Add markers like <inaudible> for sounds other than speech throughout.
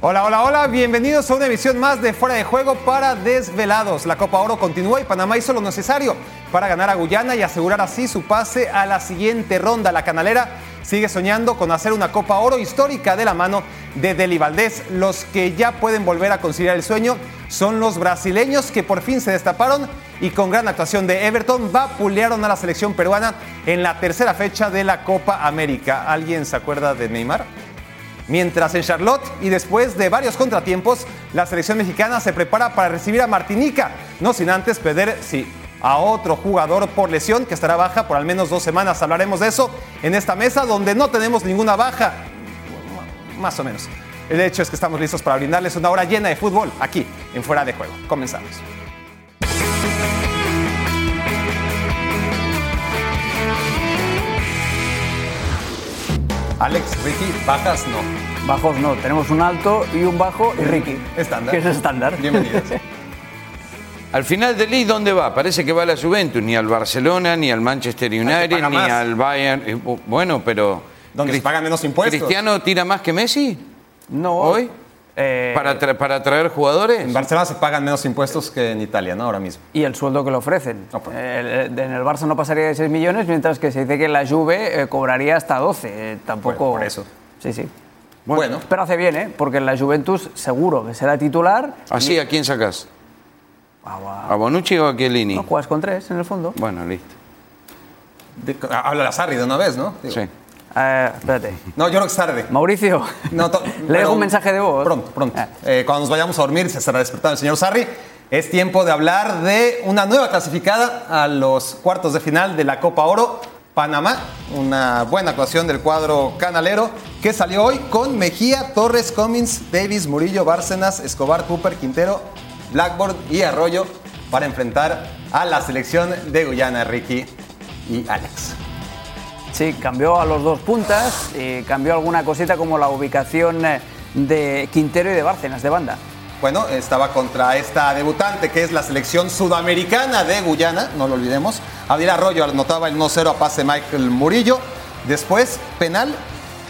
Hola, hola, hola, bienvenidos a una emisión más de Fuera de Juego para Desvelados. La Copa Oro continúa y Panamá hizo lo necesario para ganar a Guyana y asegurar así su pase a la siguiente ronda. La canalera sigue soñando con hacer una Copa Oro histórica de la mano de Deli Valdés. Los que ya pueden volver a conciliar el sueño son los brasileños que por fin se destaparon y con gran actuación de Everton vapulearon a la selección peruana en la tercera fecha de la Copa América. ¿Alguien se acuerda de Neymar? Mientras en Charlotte y después de varios contratiempos, la selección mexicana se prepara para recibir a Martinica, no sin antes perder, sí, a otro jugador por lesión que estará baja por al menos dos semanas. Hablaremos de eso en esta mesa donde no tenemos ninguna baja, más o menos. El hecho es que estamos listos para brindarles una hora llena de fútbol aquí en Fuera de Juego. Comenzamos. Alex, Ricky, bajas no. Bajos no, tenemos un alto y un bajo y Ricky. Estándar. Que es estándar. Bienvenidos. <laughs> Al final del League, ¿dónde va? Parece que va a la Juventus, ni al Barcelona, ni al Manchester United, ni más. al Bayern. Eh, bu- Bueno, pero. Se Cris- pagan menos impuestos. ¿Cristiano tira más que Messi? No. ¿Hoy? eh, ¿Para, tra- para atraer jugadores? En Barcelona se pagan menos impuestos que en Italia, ¿no? Ahora mismo. y el sueldo que le ofrecen. No, pues. Eh, en el Barça no pasaría de 6 millones, mientras que se dice que la Juve eh, cobraría hasta 12. Eh, tampoco. Bueno, por eso. Sí, sí. Bueno, Pero hace bien, ¿eh? Porque en la Juventus seguro que será titular. ¿Así a quién sacás? Ah. ¿A Bonucci o a Chiellini? No juegas con tres en el fondo. Bueno, listo. de- habla la Sarri de una vez, ¿no? Digo, Sí. Eh, espérate. No, yo que es tarde. Mauricio, No, to- <laughs> le dejo un mensaje de voz. Pronto, pronto. Ah. Eh, cuando nos vayamos a dormir, se estará despertando el señor Sarri. Es tiempo de hablar de una nueva clasificada a los cuartos de final de la Copa Oro. Panamá, una buena actuación del cuadro canalero que salió hoy con Mejía, Torres, Cummins, Davis, Murillo, Bárcenas, Escobar, Cooper, Quintero, Blackboard y Arroyo para enfrentar a la selección de Guyana, Ricky y Alex. Sí, cambió a los dos puntas cambió alguna cosita como la ubicación eh, de Quintero y de Bárcenas, de banda. Bueno, estaba contra esta debutante que es la selección sudamericana de Guyana, no lo olvidemos. Abdiel Arroyo anotaba el 1-0 a pase Michael Murillo. Después, penal.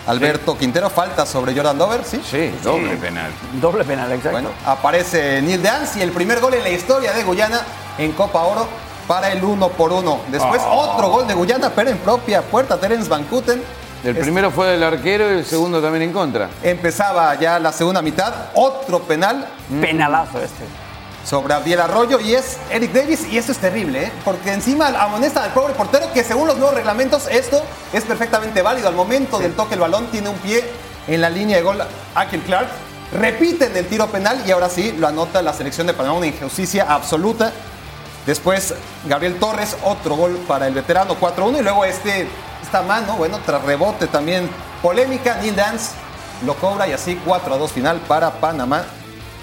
Alberto Quintero, falta sobre Jordan Dover, ¿sí? Sí, doble penal. Doble penal, exacto. Bueno, aparece Neil Dance y el primer gol en la historia de Guyana en Copa Oro para el 1 por 1. Después, otro gol de Guyana, pero en propia puerta, Terence Van Kuten. El primero fue del arquero y el segundo también en contra. Empezaba ya la segunda mitad, otro penal Penalazo este. sobre Abdiel Arroyo y es Eric Davis y esto es terrible, ¿eh? porque encima amonesta al pobre portero que según los nuevos reglamentos esto es perfectamente válido. Al momento del toque el balón tiene un pie en la línea de gol Akil Clark. Repiten el tiro penal y ahora sí lo anota la selección de Panamá, una injusticia absoluta. Después Gabriel Torres, otro gol para el veterano 4-1 y luego este, esta mano, bueno, tras rebote también polémica, Neil Dance lo cobra y así 4-2 final para Panamá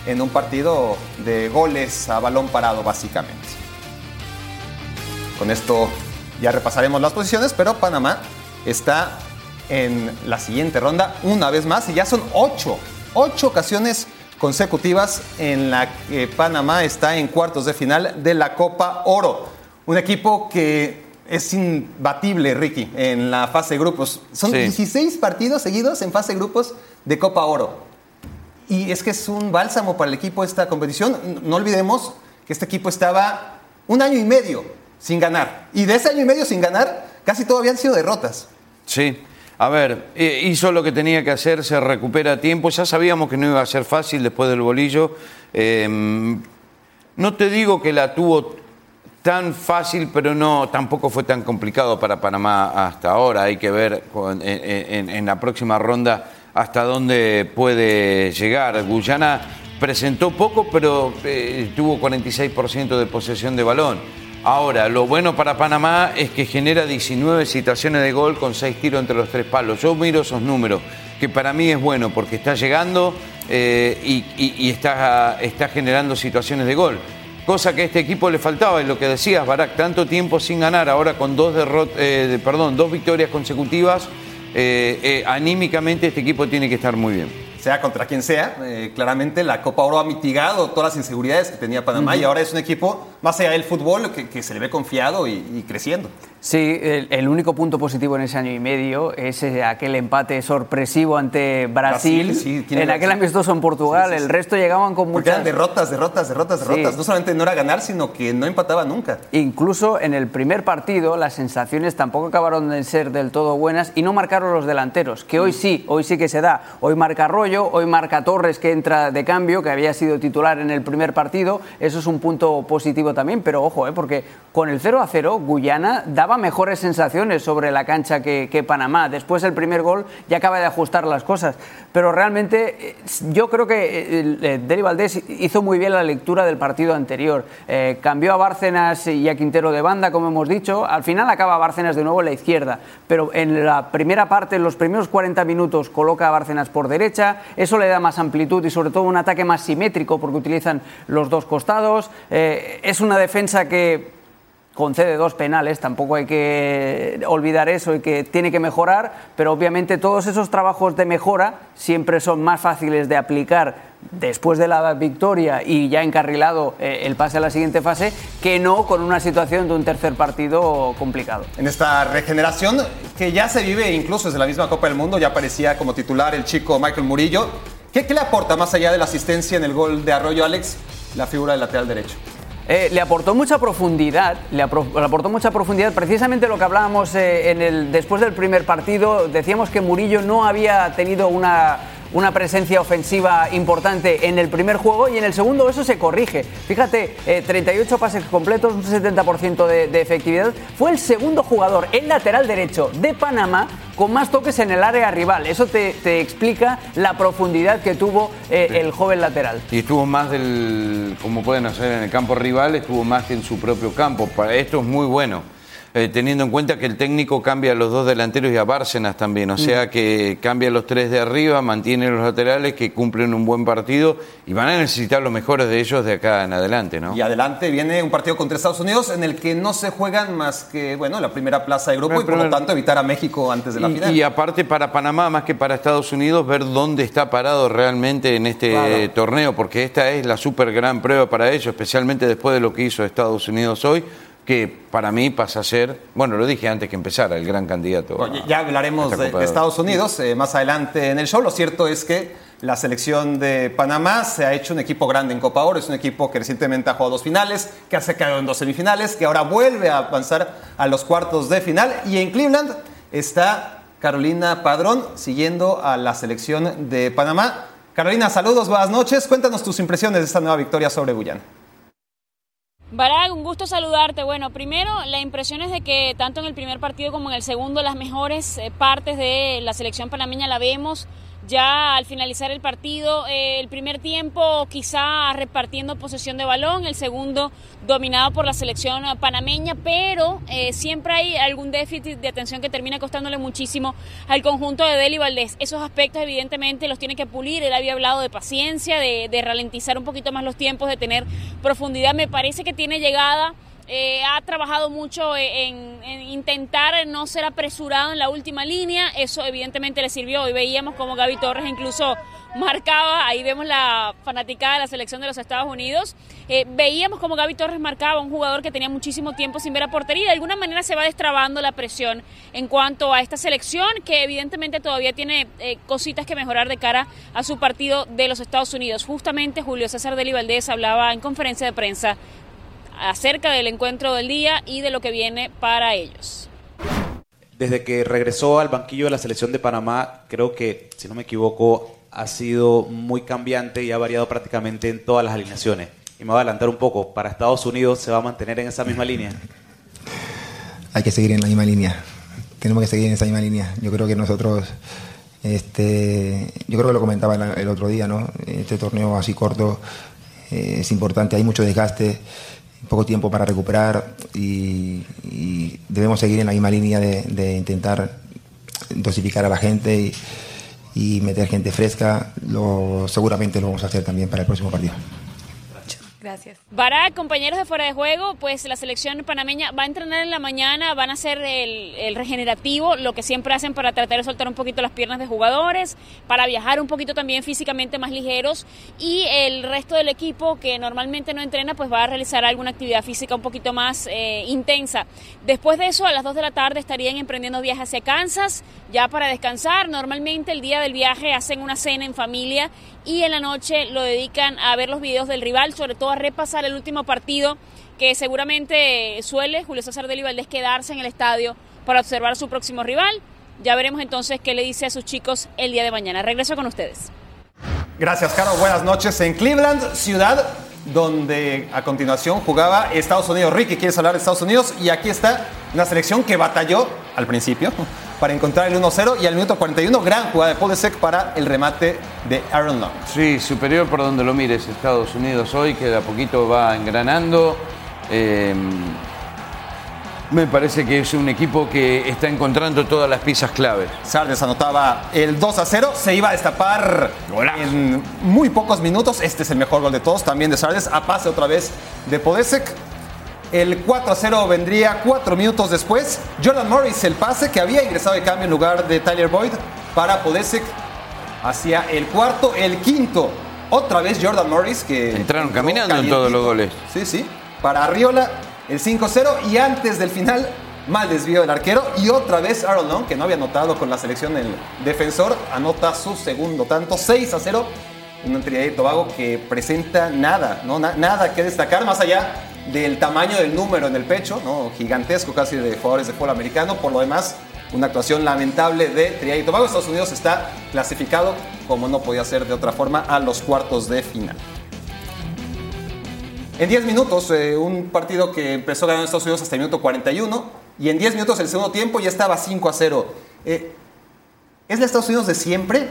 en un partido de goles a balón parado básicamente. Con esto ya repasaremos las posiciones, pero Panamá está en la siguiente ronda una vez más y ya son ocho, ocho ocasiones consecutivas en la que Panamá está en cuartos de final de la Copa Oro. Un equipo que es imbatible, Ricky, en la fase de grupos. Son Sí. 16 partidos seguidos en fase de grupos de Copa Oro. Y es que es un bálsamo para el equipo esta competición. No olvidemos que este equipo estaba un año y medio sin ganar. Y de ese año y medio sin ganar, casi todo habían sido derrotas. Sí. A ver, eh, hizo lo que tenía que hacer, se recupera a tiempo. Ya sabíamos que no iba a ser fácil después del bolillo. Eh, no te digo que la tuvo tan fácil, pero no, tampoco fue tan complicado para Panamá hasta ahora. Hay que ver en, la próxima ronda hasta dónde puede llegar. Guyana presentó poco, pero eh, tuvo 46% de posesión de balón. Ahora, lo bueno para Panamá es que genera 19 situaciones de gol con 6 tiros entre los tres palos. Yo miro esos números, que para mí es bueno porque está llegando eh, y, está generando situaciones de gol. Cosa que a este equipo le faltaba, y lo que decías, Barak, tanto tiempo sin ganar, ahora con dos, derrot- eh, perdón, dos victorias consecutivas, eh, eh, anímicamente este equipo tiene que estar muy bien. sea contra quien sea. eh, claramente la Copa Oro ha mitigado todas las inseguridades que tenía Panamá y ahora es un equipo, más allá del fútbol, que, que se le ve confiado y, y creciendo. Sí, el, único punto positivo en ese año y medio es eh, aquel empate sorpresivo ante Brasil, en aquel amistoso en Portugal. el resto llegaban con muchas... eran derrotas, derrotas, derrotas, derrotas. No solamente no era ganar, sino que no empataba nunca. Incluso en el primer partido las sensaciones tampoco acabaron de ser del todo buenas y no marcaron los delanteros, que hoy sí, hoy sí que se da. Hoy marca Arroyo, hoy marca Torres que entra de cambio, que había sido titular en el primer partido. Eso es un punto positivo también, pero ojo, eh, porque con el 0 a 0 Guyana daba mejores sensaciones sobre la cancha que, Panamá. Después el primer gol ya acaba de ajustar las cosas. Pero realmente eh, yo creo que eh, eh, Deri Valdés hizo muy bien la lectura del partido anterior. cambió a Bárcenas y a Quintero de banda, como hemos dicho. Al final acaba Bárcenas de nuevo en la izquierda. Pero en la primera parte, en los primeros 40 minutos, coloca a Bárcenas por derecha. Eso le da más amplitud y sobre todo un ataque más simétrico porque utilizan los dos costados. es una defensa que concede dos penales, tampoco hay que olvidar eso y que tiene que mejorar, pero obviamente todos esos trabajos de mejora siempre son más fáciles de aplicar después de la victoria y ya encarrilado eh, el pase a la siguiente fase, que no con una situación de un tercer partido complicado. En esta regeneración que ya se vive incluso desde la misma Copa del Mundo, ya aparecía como titular el chico Michael Murillo. ¿Qué, le aporta más allá de la asistencia en el gol de Arroyo Alex la figura del lateral derecho? Eh, le aportó mucha profundidad, le, aportó mucha profundidad, precisamente lo que hablábamos eh, en el, después del primer partido, decíamos que Murillo no había tenido una una presencia ofensiva importante en el primer juego y en el segundo eso se corrige. Fíjate, 38 eh, pases completos, un 70% de, efectividad. Fue el segundo jugador, el lateral derecho de Panamá, con más toques en el área rival. Eso te, explica la profundidad que tuvo eh, el joven lateral. Y estuvo más del, como pueden hacer en el campo rival, estuvo más que en su propio campo. Para esto es muy bueno. Eh, teniendo en cuenta que el técnico cambia a los dos delanteros y a Bárcenas también, o sea mm. que cambia a los tres de arriba, mantiene los laterales que cumplen un buen partido y van a necesitar los mejores de ellos de acá en adelante, ¿no? Y adelante viene un partido contra Estados Unidos en el que no se juegan más que, bueno, la primera plaza de grupo y por lo tanto evitar a México antes de la final. Y aparte para Panamá, más que para Estados Unidos, ver dónde está parado realmente en este torneo, porque esta es la súper gran prueba para ellos, especialmente después de lo que hizo Estados Unidos hoy que para mí pasa a ser, bueno, lo dije antes que empezara, el gran candidato. ya hablaremos de, Estados Unidos eh, más adelante en el show. Lo cierto es que la selección de Panamá se ha hecho un equipo grande en Copa Oro. Es un equipo que recientemente ha jugado dos finales, que ha quedado en dos semifinales, que ahora vuelve a avanzar a los cuartos de final. Y en Cleveland está Carolina Padrón siguiendo a la selección de Panamá. Carolina, saludos, buenas noches. Cuéntanos tus impresiones de esta nueva victoria sobre Guyana. Barag, un gusto saludarte. Bueno, primero, la impresión es de que tanto en el primer partido como en el segundo, las mejores eh, partes de la selección panameña la vemos ya al finalizar el partido, eh, el primer tiempo quizá repartiendo posesión de balón, el segundo dominado por la selección panameña, pero eh, siempre hay algún déficit de atención que termina costándole muchísimo al conjunto de Deli Valdés. Esos aspectos evidentemente los tiene que pulir, él había hablado de paciencia, de, de ralentizar un poquito más los tiempos, de tener profundidad, me parece que tiene llegada eh, ha trabajado mucho en, intentar no ser apresurado en la última línea, eso evidentemente le sirvió. Hoy veíamos como Gaby Torres incluso marcaba, ahí vemos la fanaticada de la selección de los Estados Unidos, eh, veíamos como Gaby Torres marcaba un jugador que tenía muchísimo tiempo sin ver a portería, de alguna manera se va destrabando la presión en cuanto a esta selección que evidentemente todavía tiene eh, cositas que mejorar de cara a su partido de los Estados Unidos. Justamente Julio César Deli Valdés hablaba en conferencia de prensa acerca del encuentro del día y de lo que viene para ellos. Desde que regresó al banquillo de la selección de Panamá, creo que, si no me equivoco, ha sido muy cambiante y ha variado prácticamente en todas las alineaciones. Y me voy a adelantar un poco, ¿para Estados Unidos se va a mantener en esa misma línea? Hay que seguir en la misma línea. Tenemos que seguir en esa misma línea. Yo creo que nosotros, este, yo creo que lo comentaba el otro día, ¿no? Este torneo así corto eh, es importante, hay mucho desgaste poco tiempo para recuperar y, debemos seguir en la misma línea de, intentar dosificar a la gente y, meter gente fresca. Lo, seguramente lo vamos a hacer también para el próximo partido. Gracias. Barak, compañeros de fuera de juego, pues la selección panameña va a entrenar en la mañana, van a hacer el, el, regenerativo, lo que siempre hacen para tratar de soltar un poquito las piernas de jugadores, para viajar un poquito también físicamente más ligeros y el resto del equipo que normalmente no entrena pues va a realizar alguna actividad física un poquito más eh, intensa. Después de eso a las 2 de la tarde estarían emprendiendo viajes hacia Kansas ya para descansar. Normalmente el día del viaje hacen una cena en familia y en la noche lo dedican a ver los videos del rival, sobre todo a repasar el último partido que seguramente suele Julio César de Valdés quedarse en el estadio para observar a su próximo rival. Ya veremos entonces qué le dice a sus chicos el día de mañana. Regreso con ustedes. Gracias, Caro. Buenas noches en Cleveland, ciudad donde a continuación jugaba Estados Unidos. Ricky, ¿quieres hablar de Estados Unidos? Y aquí está una selección que batalló al principio para encontrar el 1-0 y al minuto 41 gran jugada de Podesek para el remate de Aaron Long. Sí, superior por donde lo mires Estados Unidos hoy, que de a poquito va engranando. Eh, me parece que es un equipo que está encontrando todas las piezas claves. Sardes anotaba el 2 a 0, se iba a destapar Golazo. en muy pocos minutos. Este es el mejor gol de todos, también de Sardes, a pase otra vez de Podesek. El 4 a 0 vendría cuatro minutos después. Jordan Morris, el pase que había ingresado de cambio en lugar de Tyler Boyd para Podesek hacia el cuarto, el quinto. Otra vez Jordan Morris que Entraron caminando en todos los goles. Sí, sí. Para Arriola el 5-0 y antes del final mal desvío del arquero y otra vez Aaron Long, que no había anotado con la selección el defensor, anota su segundo tanto, 6 a 0 en un Trinidad y Tobago que presenta nada, ¿no? Na- nada que destacar más allá del tamaño del número en el pecho, ¿no? gigantesco casi de jugadores de fútbol americano, por lo demás una actuación lamentable de Trinidad y Tobago. Estados Unidos está clasificado, como no podía ser de otra forma, a los cuartos de final. En 10 minutos, eh, un partido que empezó ganando Estados Unidos hasta el minuto 41 y en 10 minutos el segundo tiempo ya estaba 5 a 0. Eh, ¿Es la Estados Unidos de siempre?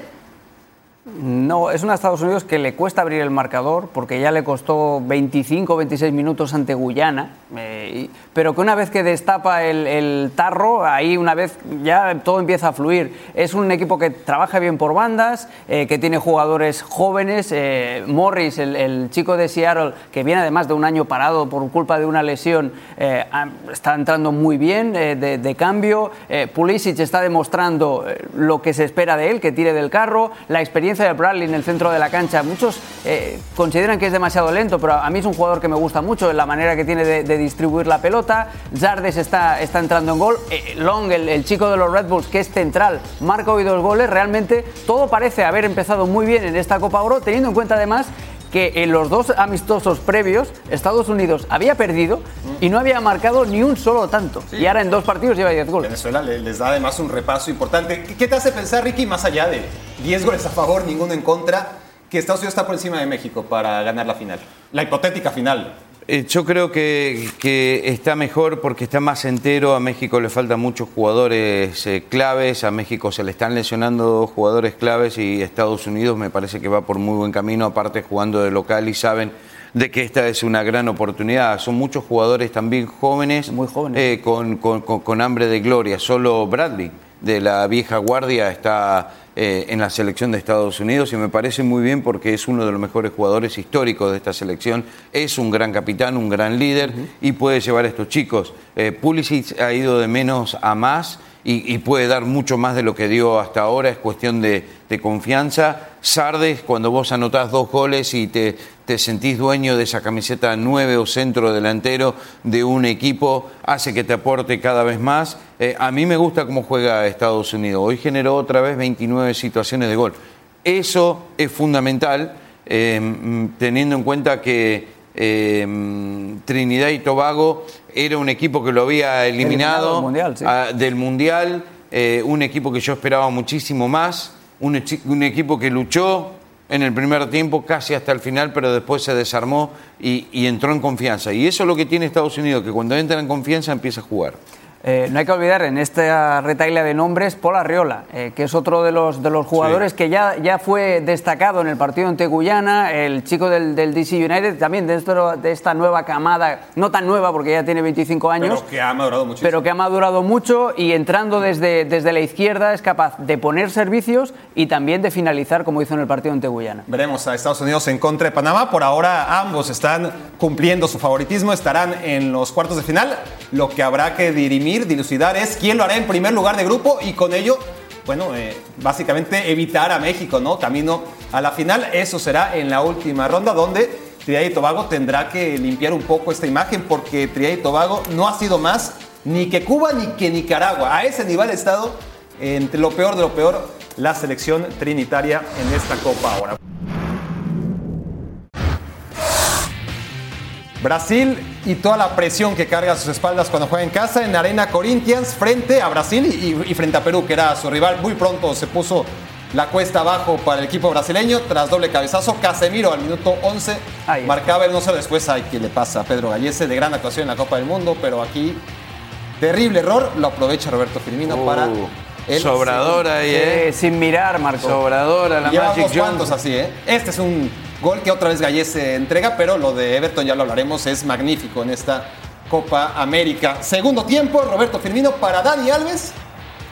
No, es una Estados Unidos que le cuesta abrir el marcador porque ya le costó 25 o 26 minutos ante Guyana, eh, pero que una vez que destapa el, tarro, ahí una vez ya todo empieza a fluir. Es un equipo que trabaja bien por bandas, eh, que tiene jugadores jóvenes. eh, Morris, el, chico de Seattle, que viene además de un año parado por culpa de una lesión, está entrando muy bien de, de cambio. Pulisic está demostrando lo que se espera de él, que tire del carro. La experiencia de Bradley en el centro de la cancha. Muchos eh, consideran que es demasiado lento, pero a mí es un jugador que me gusta mucho, la manera que tiene de, distribuir la pelota. Zardes está, está entrando en gol. Eh, Long, el, el chico de los Red Bulls, que es central, marca hoy dos goles. Realmente todo parece haber empezado muy bien en esta Copa Oro, teniendo en cuenta además que en los dos amistosos previos Estados Unidos había perdido y no había marcado ni un solo tanto. Y ahora en dos partidos lleva 10 goles. Venezuela le- les da además un repaso importante. ¿Qué- ¿Qué te hace pensar, Ricky, más allá de 10 goles a favor, ninguno en contra, que Estados Unidos está por encima de México para ganar la final? La hipotética final. Eh, yo creo que, que está mejor porque está más entero. A México le faltan muchos jugadores eh, claves. A México se le están lesionando jugadores claves y Estados Unidos me parece que va por muy buen camino, aparte jugando de local y saben de que esta es una gran oportunidad. Son muchos jugadores también jóvenes, Muy jóvenes. eh, con, con- con- con hambre de gloria. Solo Bradley, de la vieja guardia, está eh, en la selección de Estados Unidos y me parece muy bien porque es uno de los mejores jugadores históricos de esta selección. Es un gran capitán, un gran líder y puede llevar a estos chicos. Eh, Pulisic ha ido de menos a más y, puede dar mucho más de lo que dio hasta ahora. Es cuestión de, de confianza. Sardes, cuando vos anotás dos goles y te, te sentís dueño de esa camiseta 9 o centro delantero de un equipo, hace que te aporte cada vez más. Eh, a mí me gusta cómo juega Estados Unidos. Hoy generó otra vez 29 situaciones de gol. Eso es fundamental, eh, mm, teniendo en cuenta que eh, Trinidad y Tobago era un equipo que lo había eliminado, Eliminado del Mundial, sí. ah, del Mundial, eh, un equipo que yo esperaba muchísimo más, un equipo que luchó en el primer tiempo casi hasta el final, pero después se desarmó y, y entró en confianza. Y eso es lo que tiene Estados Unidos, que cuando entra en confianza empieza a jugar. Eh, no hay que olvidar en esta retaila de nombres Paul Arriola, eh, que es otro de los, de los jugadores que ya, ya fue destacado en el partido ante Guyana, el chico del, del DC United, también de, esto- de esta nueva camada, no tan nueva porque ya tiene 25 años, Pero que ha madurado muchísimo. pero que ha madurado mucho y entrando desde, desde la izquierda es capaz de poner servicios y también de finalizar como hizo en el partido ante Guyana. Veremos a Estados Unidos en contra de Panamá. Por ahora ambos están cumpliendo su favoritismo, estarán en los cuartos de final. Lo que habrá que dirimir, dilucidar es quién lo hará en primer lugar de grupo y con ello, bueno, eh, básicamente evitar a México, ¿no? Camino a la final. Eso será en la última ronda donde Trinidad y Tobago tendrá que limpiar un poco esta imagen porque Trinidad y Tobago no ha sido más ni que Cuba ni que Nicaragua. A ese nivel ha estado entre lo peor de lo peor la selección trinitaria en esta Copa ahora. Brasil y toda la presión que carga a sus espaldas cuando juega en casa en Arena Corinthians frente a Brasil y, y frente a Perú, que era su rival. Muy pronto se puso la cuesta abajo para el equipo brasileño tras doble cabezazo. Casemiro al minuto 11 Ahí. marcaba el no sé después. Ay, ¿qué le pasa a Pedro Gallese? De gran actuación en la Copa del Mundo, pero aquí terrible error. Lo aprovecha Roberto Firmino para el Sobradora ahí, ¿eh? Sin mirar, Marco. Sobradora la Lleva Magic Johnson. así, ¿eh? Este es un gol que otra vez Gallese entrega, pero lo de Everton ya lo hablaremos, es magnífico en esta Copa América. Segundo tiempo, Roberto Firmino para Dani Alves,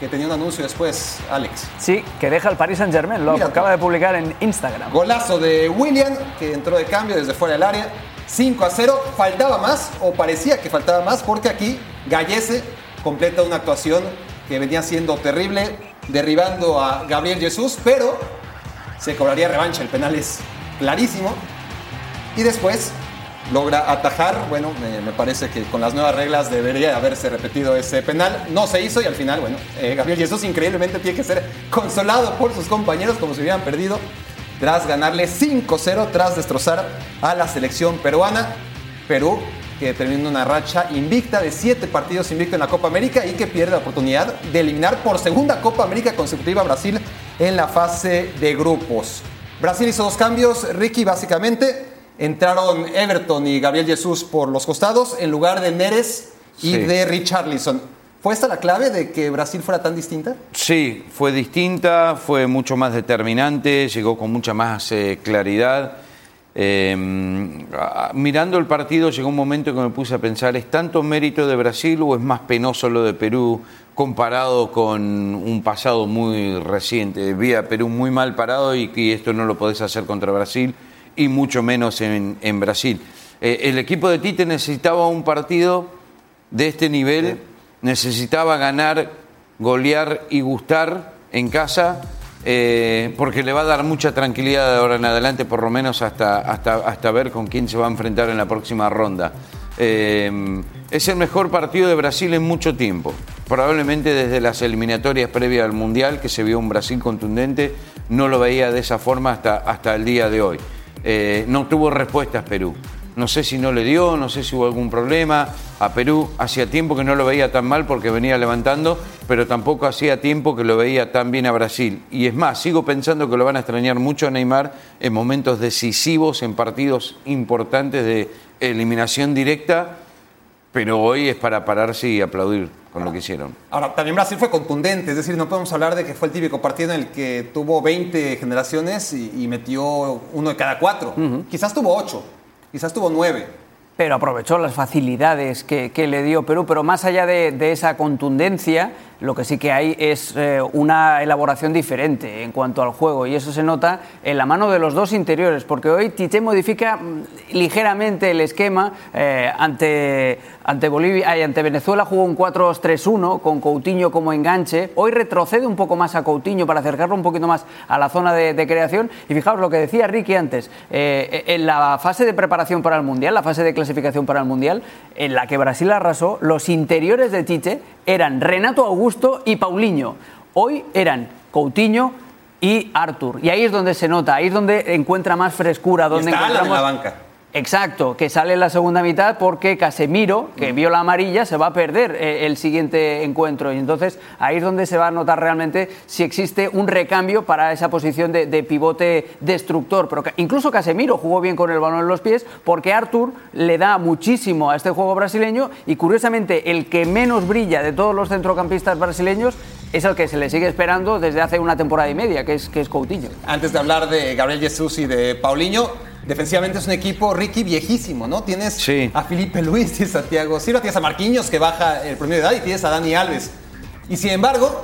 que tenía un anuncio después, Alex. Sí, que deja el Paris Saint Germain, lo Mira. acaba de publicar en Instagram. Golazo de William, que entró de cambio desde fuera del área. 5 a 0. Faltaba más, o parecía que faltaba más, porque aquí Gallese completa una actuación que venía siendo terrible, derribando a Gabriel Jesús, pero se cobraría revancha. El penal es clarísimo. Y después logra atajar. Bueno, me, parece que con las nuevas reglas debería haberse repetido ese penal. No se hizo y al final, bueno, eh, Gabriel Jesús increíblemente tiene que ser consolado por sus compañeros como si hubieran perdido tras ganarle 5-0 tras destrozar a la selección peruana. Perú que termina una racha invicta de siete partidos invicto en la Copa América y que pierde la oportunidad de eliminar por segunda Copa América consecutiva a Brasil en la fase de grupos. Brasil hizo dos cambios, Ricky básicamente. Entraron Everton y Gabriel Jesús por los costados en lugar de Neres y Sí. de Richarlison. ¿Fue esta la clave de que Brasil fuera tan distinta? Sí, fue distinta, fue mucho más determinante, llegó con mucha más eh, claridad. Eh, a- mirando el partido llegó un momento que me puse a pensar, ¿es tanto mérito de Brasil o es más penoso lo de Perú comparado con un pasado muy reciente? Vi a Perú muy mal parado y, y esto no lo podés hacer contra Brasil y mucho menos en, en Brasil. Eh, el equipo de Tite necesitaba un partido de este nivel, necesitaba ganar, golear y gustar en casa, eh, porque le va a dar mucha tranquilidad de ahora en adelante, por lo menos hasta, hasta, hasta ver con quién se va a enfrentar en la próxima ronda. Eh, es el mejor partido de Brasil en mucho tiempo, probablemente desde las eliminatorias previas al Mundial, que se vio un Brasil contundente, no lo veía de esa forma hasta, hasta el día de hoy. Eh, no tuvo respuestas Perú. No sé si no le dio, no sé si hubo algún problema. A Perú hacía tiempo que no lo veía tan mal porque venía levantando, pero tampoco hacía tiempo que lo veía tan bien a Brasil. Y es más, sigo pensando que lo van a extrañar mucho a Neymar en momentos decisivos, en partidos importantes de eliminación directa, pero hoy es para pararse y aplaudir con lo que hicieron. Ahora, también Brasil fue contundente, es decir, no podemos hablar de que fue el típico partido en el que tuvo 20 generaciones y, y metió uno de cada cuatro. Quizás tuvo 8, quizás tuvo 9. Pero aprovechó las facilidades que, que le dio Perú, pero más allá de, de esa contundencia, lo que sí que hay es eh, una elaboración diferente en cuanto al juego y eso se nota en la mano de los dos interiores, porque hoy Tite modifica mm, ligeramente el esquema eh, ante, ante Bolivia y ante Venezuela jugó un 4-3-1 con Coutinho como enganche, hoy retrocede un poco más a Coutinho para acercarlo un poquito más a la zona de, de creación. Y fijaos lo que decía Ricky antes, eh, en la fase de preparación para el Mundial, la fase de clasificación para el Mundial, en la que Brasil arrasó, los interiores de Tite eran Renato Augusto y Paulinho. Hoy eran Coutinho y Artur. Y ahí es donde se nota, ahí es donde encuentra más frescura, Y donde está Alan en encontramos... la banca. Exacto, que sale en la segunda mitad porque Casemiro, que vio la amarilla, se va a perder eh, el siguiente encuentro. Y entonces ahí es donde se va a notar realmente si existe un recambio para esa posición de, pivote destructor. Pero incluso Casemiro jugó bien con el balón en los pies porque Artur le da muchísimo a este juego brasileño y curiosamente el que menos brilla de todos los centrocampistas brasileños es el que se le sigue esperando desde hace una temporada y media, que es, que es Coutinho. Antes de hablar de Gabriel Jesús y de Paulinho, defensivamente es un equipo, Ricky, viejísimo, ¿no? Tienes Sí. a Felipe Luis, <laughs> tienes a Thiago Silva, tienes a Marquinhos, que baja el promedio de edad, y tienes a Dani Alves. Y sin embargo,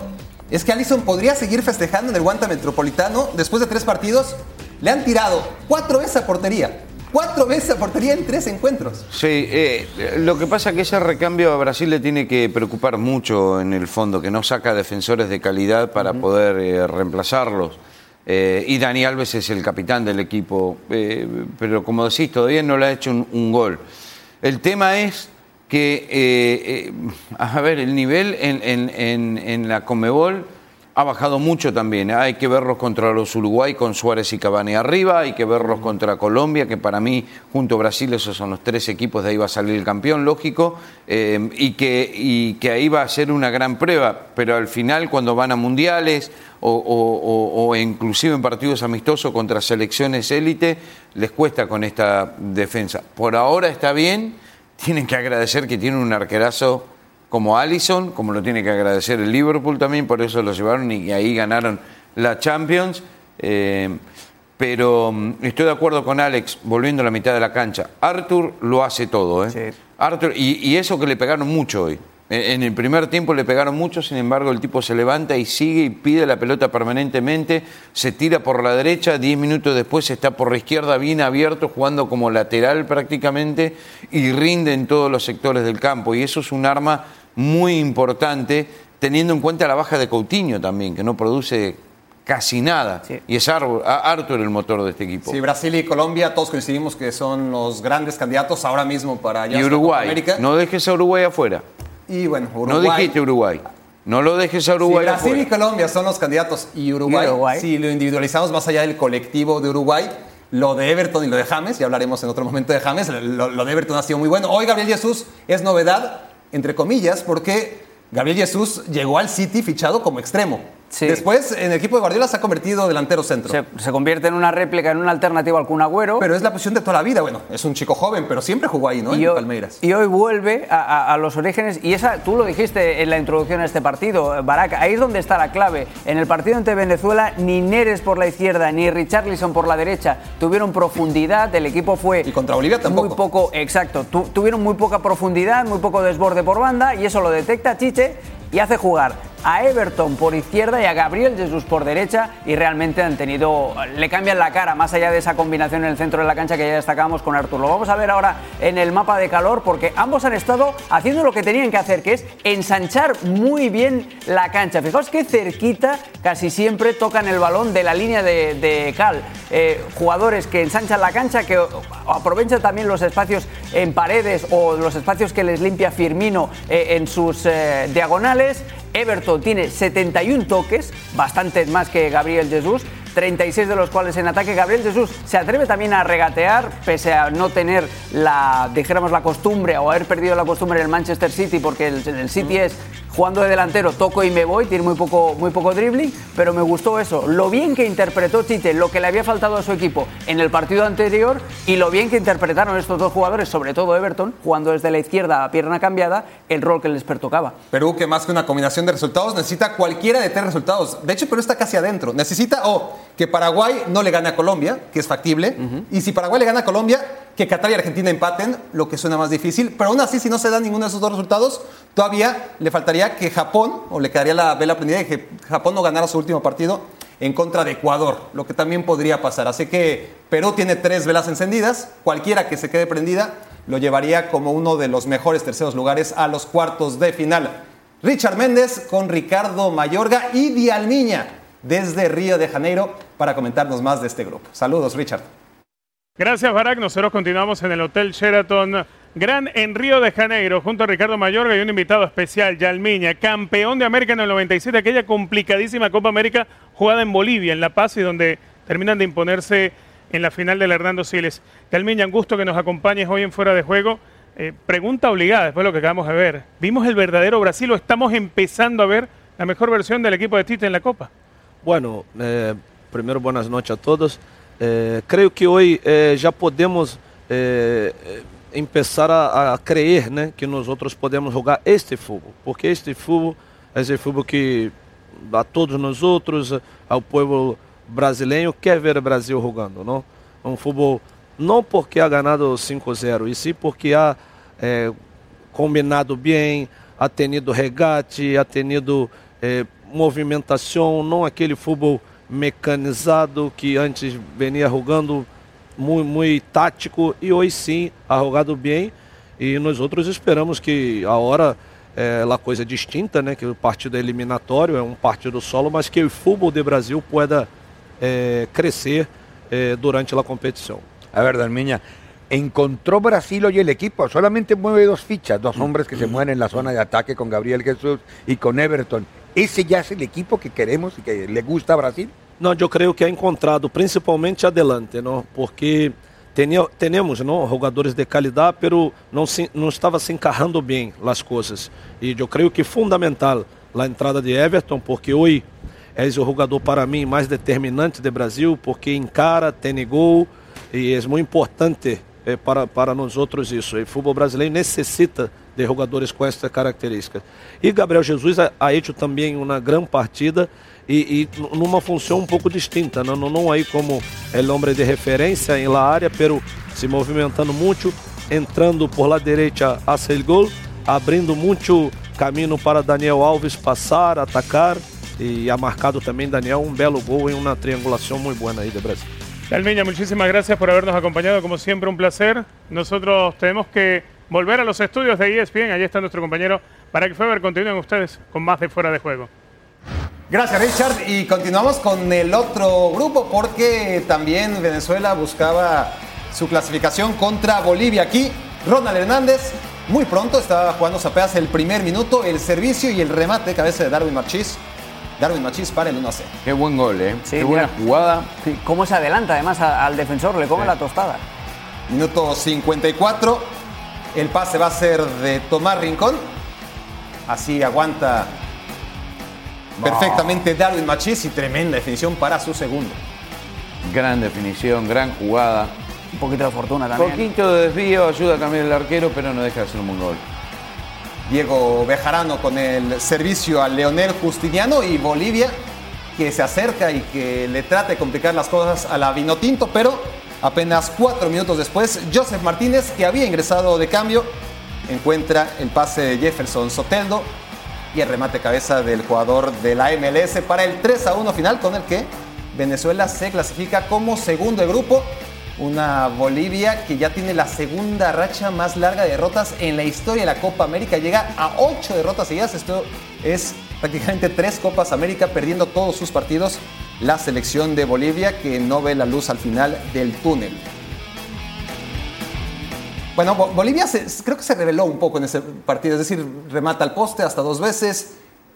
es que Allison podría seguir festejando en el Guanta Metropolitano. Después de tres partidos, le han tirado cuatro veces a portería. Cuatro veces a portería en tres encuentros. Sí, eh, lo que pasa es que ese recambio a Brasil le tiene que preocupar mucho en el fondo, que no saca defensores de calidad para poder eh, reemplazarlos. Eh, y Dani Alves es el capitán del equipo, eh, pero como decís, todavía no le ha hecho un, un gol. El tema es que, eh, eh, a ver, el nivel en, en- en- en la Comebol ha bajado mucho también. Hay que verlos contra los Uruguay con Suárez y Cavani arriba, hay que verlos contra Colombia, que para mí, junto a Brasil, esos son los tres equipos, de ahí va a salir el campeón, lógico, eh, y, que, ahí va a ser una gran prueba. Pero al final, cuando van a mundiales o, o- o- o inclusive en partidos amistosos contra selecciones élite, les cuesta con esta defensa. Por ahora está bien, tienen que agradecer que tienen un arquerazo como Allison, como lo tiene que agradecer el Liverpool también, por eso lo llevaron y ahí ganaron la Champions. Eh, pero mm, estoy de acuerdo con Alex, volviendo a la mitad de la cancha. Arthur lo hace todo, ¿eh? Sí. Arthur, y, y eso que le pegaron mucho hoy. En, en el primer tiempo le pegaron mucho, sin embargo el tipo se levanta y sigue y pide la pelota permanentemente, se tira por la derecha, diez minutos después está por la izquierda bien abierto, jugando como lateral prácticamente y rinde en todos los sectores del campo. Y eso es un arma muy importante, teniendo en cuenta la baja de Coutinho también, que no produce casi nada. Sí. Y es Arthur el motor de este equipo. Sí, Brasil y Colombia, todos coincidimos que son los grandes candidatos ahora mismo para y la Copa Uruguay, América. no dejes a Uruguay afuera. Y bueno, No Uruguay. dijiste Uruguay. No lo dejes a Uruguay Brasil y afuera. Colombia son los candidatos y Uruguay, Y Uruguay. si lo individualizamos más allá del colectivo de Uruguay, lo de Everton y lo de James, ya hablaremos en otro momento de James, lo, lo de Everton ha sido muy bueno. Hoy Gabriel Jesús es novedad, entre comillas, porque Gabriel Jesús llegó al City fichado como extremo. Sí. Después, en el equipo de Guardiola se ha convertido delantero centro. Se, se convierte en una réplica, en una alternativa al Kun Agüero. Pero es la posición de toda la vida. Bueno, es un chico joven, pero siempre jugó ahí, ¿no? y, en hoy, Palmeiras. y hoy vuelve a, a- a los orígenes y esa tú lo dijiste en la introducción a este partido, Barak, ahí es donde está la clave. En el partido ante Venezuela ni Neres por la izquierda ni Richarlison por la derecha tuvieron profundidad, el equipo fue Y contra Bolivia tampoco. muy poco, exacto, tu- tuvieron muy poca profundidad, muy poco desborde por banda y eso lo detecta Chiche y hace jugar a Everton por izquierda y a Gabriel Jesús por derecha y realmente han tenido, le cambian la cara más allá de esa combinación en el centro de la cancha que ya destacábamos con Artur. Lo vamos a ver ahora en el mapa de calor porque ambos han estado haciendo lo que tenían que hacer, que es ensanchar muy bien la cancha. Fijaos que cerquita casi siempre tocan el balón de la línea de, cal. Eh, jugadores que ensanchan la cancha, que aprovechan también los espacios en paredes o los espacios que les limpia Firmino eh, en sus eh, diagonales. Everton tiene 71 toques, bastantes más que Gabriel Jesús. 36 de los cuales en ataque. Gabriel Jesús se atreve también a regatear, pese a no tener la, dijéramos, la costumbre o haber perdido la costumbre en el Manchester City, porque el, el City es jugando de delantero, toco y me voy, tiene muy poco, muy poco dribbling, pero me gustó eso, lo bien que interpretó Tite, lo que le había faltado a su equipo en el partido anterior y lo bien que interpretaron estos dos jugadores, sobre todo Everton, jugando desde la izquierda a pierna cambiada, el rol que les pertocaba. Perú, que más que una combinación de resultados, necesita cualquiera de tres resultados. De hecho, Perú está casi adentro. Necesita o que Paraguay no le gane a Colombia, que es factible, y si Paraguay le gana a Colombia, que Qatar y Argentina empaten, lo que suena más difícil. Pero aún así, si no se da ninguno de esos dos resultados, todavía le faltaría que Japón, o le quedaría la vela prendida de que Japón no ganara su último partido en contra de Ecuador, lo que también podría pasar. Así que Perú tiene tres velas encendidas, cualquiera que se quede prendida lo llevaría como uno de los mejores terceros lugares a los cuartos de final. Richard Méndez con Ricardo Mayorga y Dialmiña desde Río de Janeiro para comentarnos más de este grupo. Saludos, Richard. Gracias, Barack. Nosotros continuamos en el Hotel Sheraton Gran en Río de Janeiro, junto a Ricardo Mayorga y un invitado especial, Yalmiña, campeón de América en el 97, aquella complicadísima Copa América jugada en Bolivia, en La Paz, y donde terminan de imponerse en la final del Hernando Siles. Calmiña, un gusto que nos acompañes hoy en Fuera de Juego. Eh, pregunta obligada después de lo que acabamos de ver. ¿Vimos el verdadero Brasil o estamos empezando a ver la mejor versión del equipo de Tite en la Copa? Bueno, eh, primero buenas a todos. Eh, creo que hoy eh, ya podemos eh, eh, empezar a, a creer né, que nós outros podemos jogar este futebol, porque este futebol é esse futebol que a todos nós outros, ao povo brasileiro, quer ver o Brasil jogando. Não? Um futebol não porque ha ganado 5-0, e sim porque ha eh, combinado bem, ha tenido regate, ha tenido eh, movimentação, não aquele futebol mecanizado que antes venia jogando muito, muito tático e hoje sim ha jogado bem e nós outros esperamos que a hora é uma coisa distinta, né, que o partido é eliminatório, é um partido solo, mas que o futebol de Brasil pueda é, crescer é, durante a competição. A ver, Dalmiña, encontró Brasil hoy el equipo, solamente mueve dos fichas, dos hombres que se mueven en la zona de ataque con Gabriel Jesús y con Everton. ¿Ese ya es el equipo que queremos y que le gusta a Brasil? Não, eu creio que ha encontrado principalmente adelante, não? porque temos não, jogadores de qualidade, pero não, se, não estava se encarrando bem as coisas. E eu creio que fundamental a entrada de Everton, porque hoje é o jogador para mim mais determinante do Brasil, porque encara, tem gol e é muito importante eh, para, para nós outros isso. O futebol brasileiro necessita de jogadores com essa característica. E Gabriel Jesus ha hecho também uma grande partida e, e numa função um pouco distinta, não, não, não aí como el homem de referência em la área, pero se movimentando muito, entrando por la direita hacia el gol, abrindo muito caminho para Daniel Alves passar, atacar e ha marcado também Daniel um belo gol em uma triangulação muito boa aí de Brasil. Calmiña, muchísimas gracias por habernos acompañado. Como siempre, un placer. Nosotros tenemos que volver a los estudios de ESPN. Allí está nuestro compañero Barack Feber. Continúen ustedes con más de Fuera de Juego. Gracias Richard y continuamos con el otro grupo porque también Venezuela buscaba su clasificación contra Bolivia. Aquí Ronald Hernández muy pronto estaba jugando apenas el primer minuto, el servicio y el remate cabeza de Darwin Machís. Darwin Machís para el 1 a 0. Qué buen gol, ¿eh? Sí, Qué buena mira. jugada. Sí, ¿Cómo se adelanta además al defensor? Le come Sí. la tostada. Minuto 54. El pase va a ser de Tomás Rincón. Así aguanta perfectamente Darwin Machís y tremenda definición para su segundo. Gran definición, gran jugada. Un poquito de fortuna también. Poquito de desvío, ayuda a cambiar el arquero, pero no deja de ser un buen gol. Diego Bejarano con el servicio a Leonel Justiniano y Bolivia que se acerca y que le trata de complicar las cosas a la Vinotinto, pero apenas cuatro minutos después, Joseph Martínez, que había ingresado de cambio, encuentra el pase de Jefferson Soteldo y el remate cabeza del jugador de la MLS para el 3 a 1 final con el que Venezuela se clasifica como segundo de grupo. Una Bolivia que ya tiene la segunda racha más larga de derrotas en la historia de la Copa América. Llega a ocho derrotas seguidas. Esto es prácticamente tres Copas América perdiendo todos sus partidos. La selección de Bolivia que no ve la luz al final del túnel. Bueno, Bo- Bolivia se- creo que se reveló un poco en ese partido, es decir, remata al poste hasta dos veces,